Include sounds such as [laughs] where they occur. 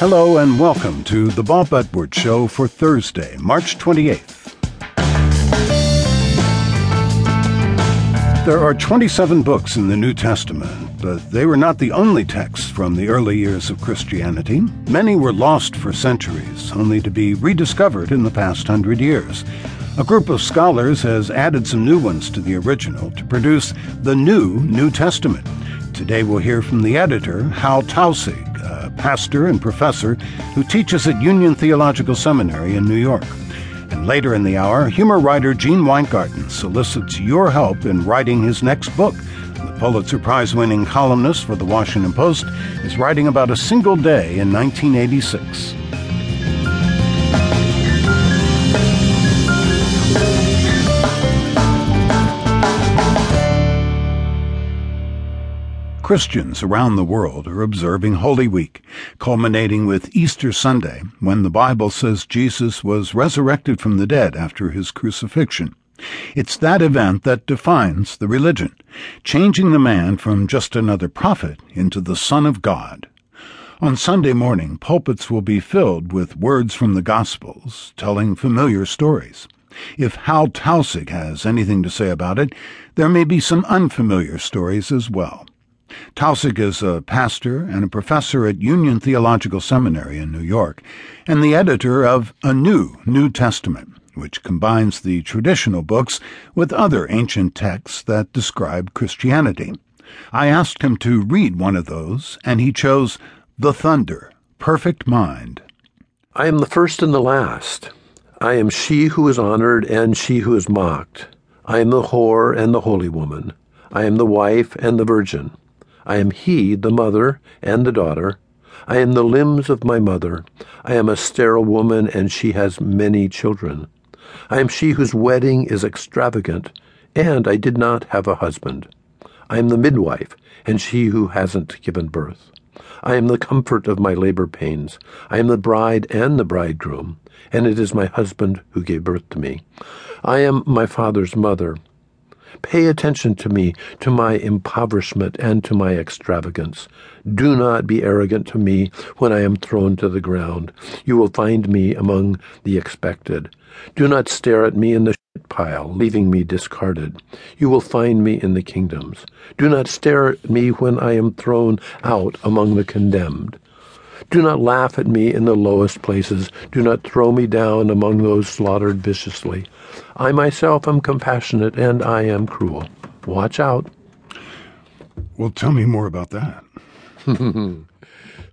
Hello and welcome to the Bob Edwards Show for Thursday, March 28th. There are 27 books in the New Testament, but they were not the only texts from the early years of Christianity. Many were lost for centuries, only to be rediscovered in the past hundred years. A group of scholars has added some new ones to the original to produce the new New Testament. Today we'll hear from the editor, Hal Taussig, pastor and professor who teaches at Union Theological Seminary in New York. And later in the hour, humor writer Gene Weingarten solicits your help in writing his next book. The Pulitzer Prize winning columnist for the Washington Post is writing about a single day in 1986. Christians around the world are observing Holy Week, culminating with Easter Sunday, when the Bible says Jesus was resurrected from the dead after his crucifixion. It's that event that defines the religion, changing the man from just another prophet into the Son of God. On Sunday morning, pulpits will be filled with words from the Gospels, telling familiar stories. If Hal Taussig has anything to say about it, there may be some unfamiliar stories as well. Taussig is a pastor and a professor at Union Theological Seminary in New York, and the editor of A New New Testament, which combines the traditional books with other ancient texts that describe Christianity. I asked him to read one of those, and he chose The Thunder, Perfect Mind. I am the first and the last. I am she who is honored and she who is mocked. I am the whore and the holy woman. I am the wife and the virgin. I am he, the mother, and the daughter. I am the limbs of my mother. I am a sterile woman, and she has many children. I am she whose wedding is extravagant, and I did not have a husband. I am the midwife, and she who hasn't given birth. I am the comfort of my labor pains. I am the bride and the bridegroom, and it is my husband who gave birth to me. I am my father's mother. Pay attention to me, to my impoverishment, and to my extravagance. Do not be arrogant to me when I am thrown to the ground. You will find me among the expected. Do not stare at me in the shit pile, leaving me discarded. You will find me in the kingdoms. Do not stare at me when I am thrown out among the condemned. Do not laugh at me in the lowest places. Do not throw me down among those slaughtered viciously. I myself am compassionate and I am cruel. Watch out. Well, tell me more about that. [laughs] [laughs]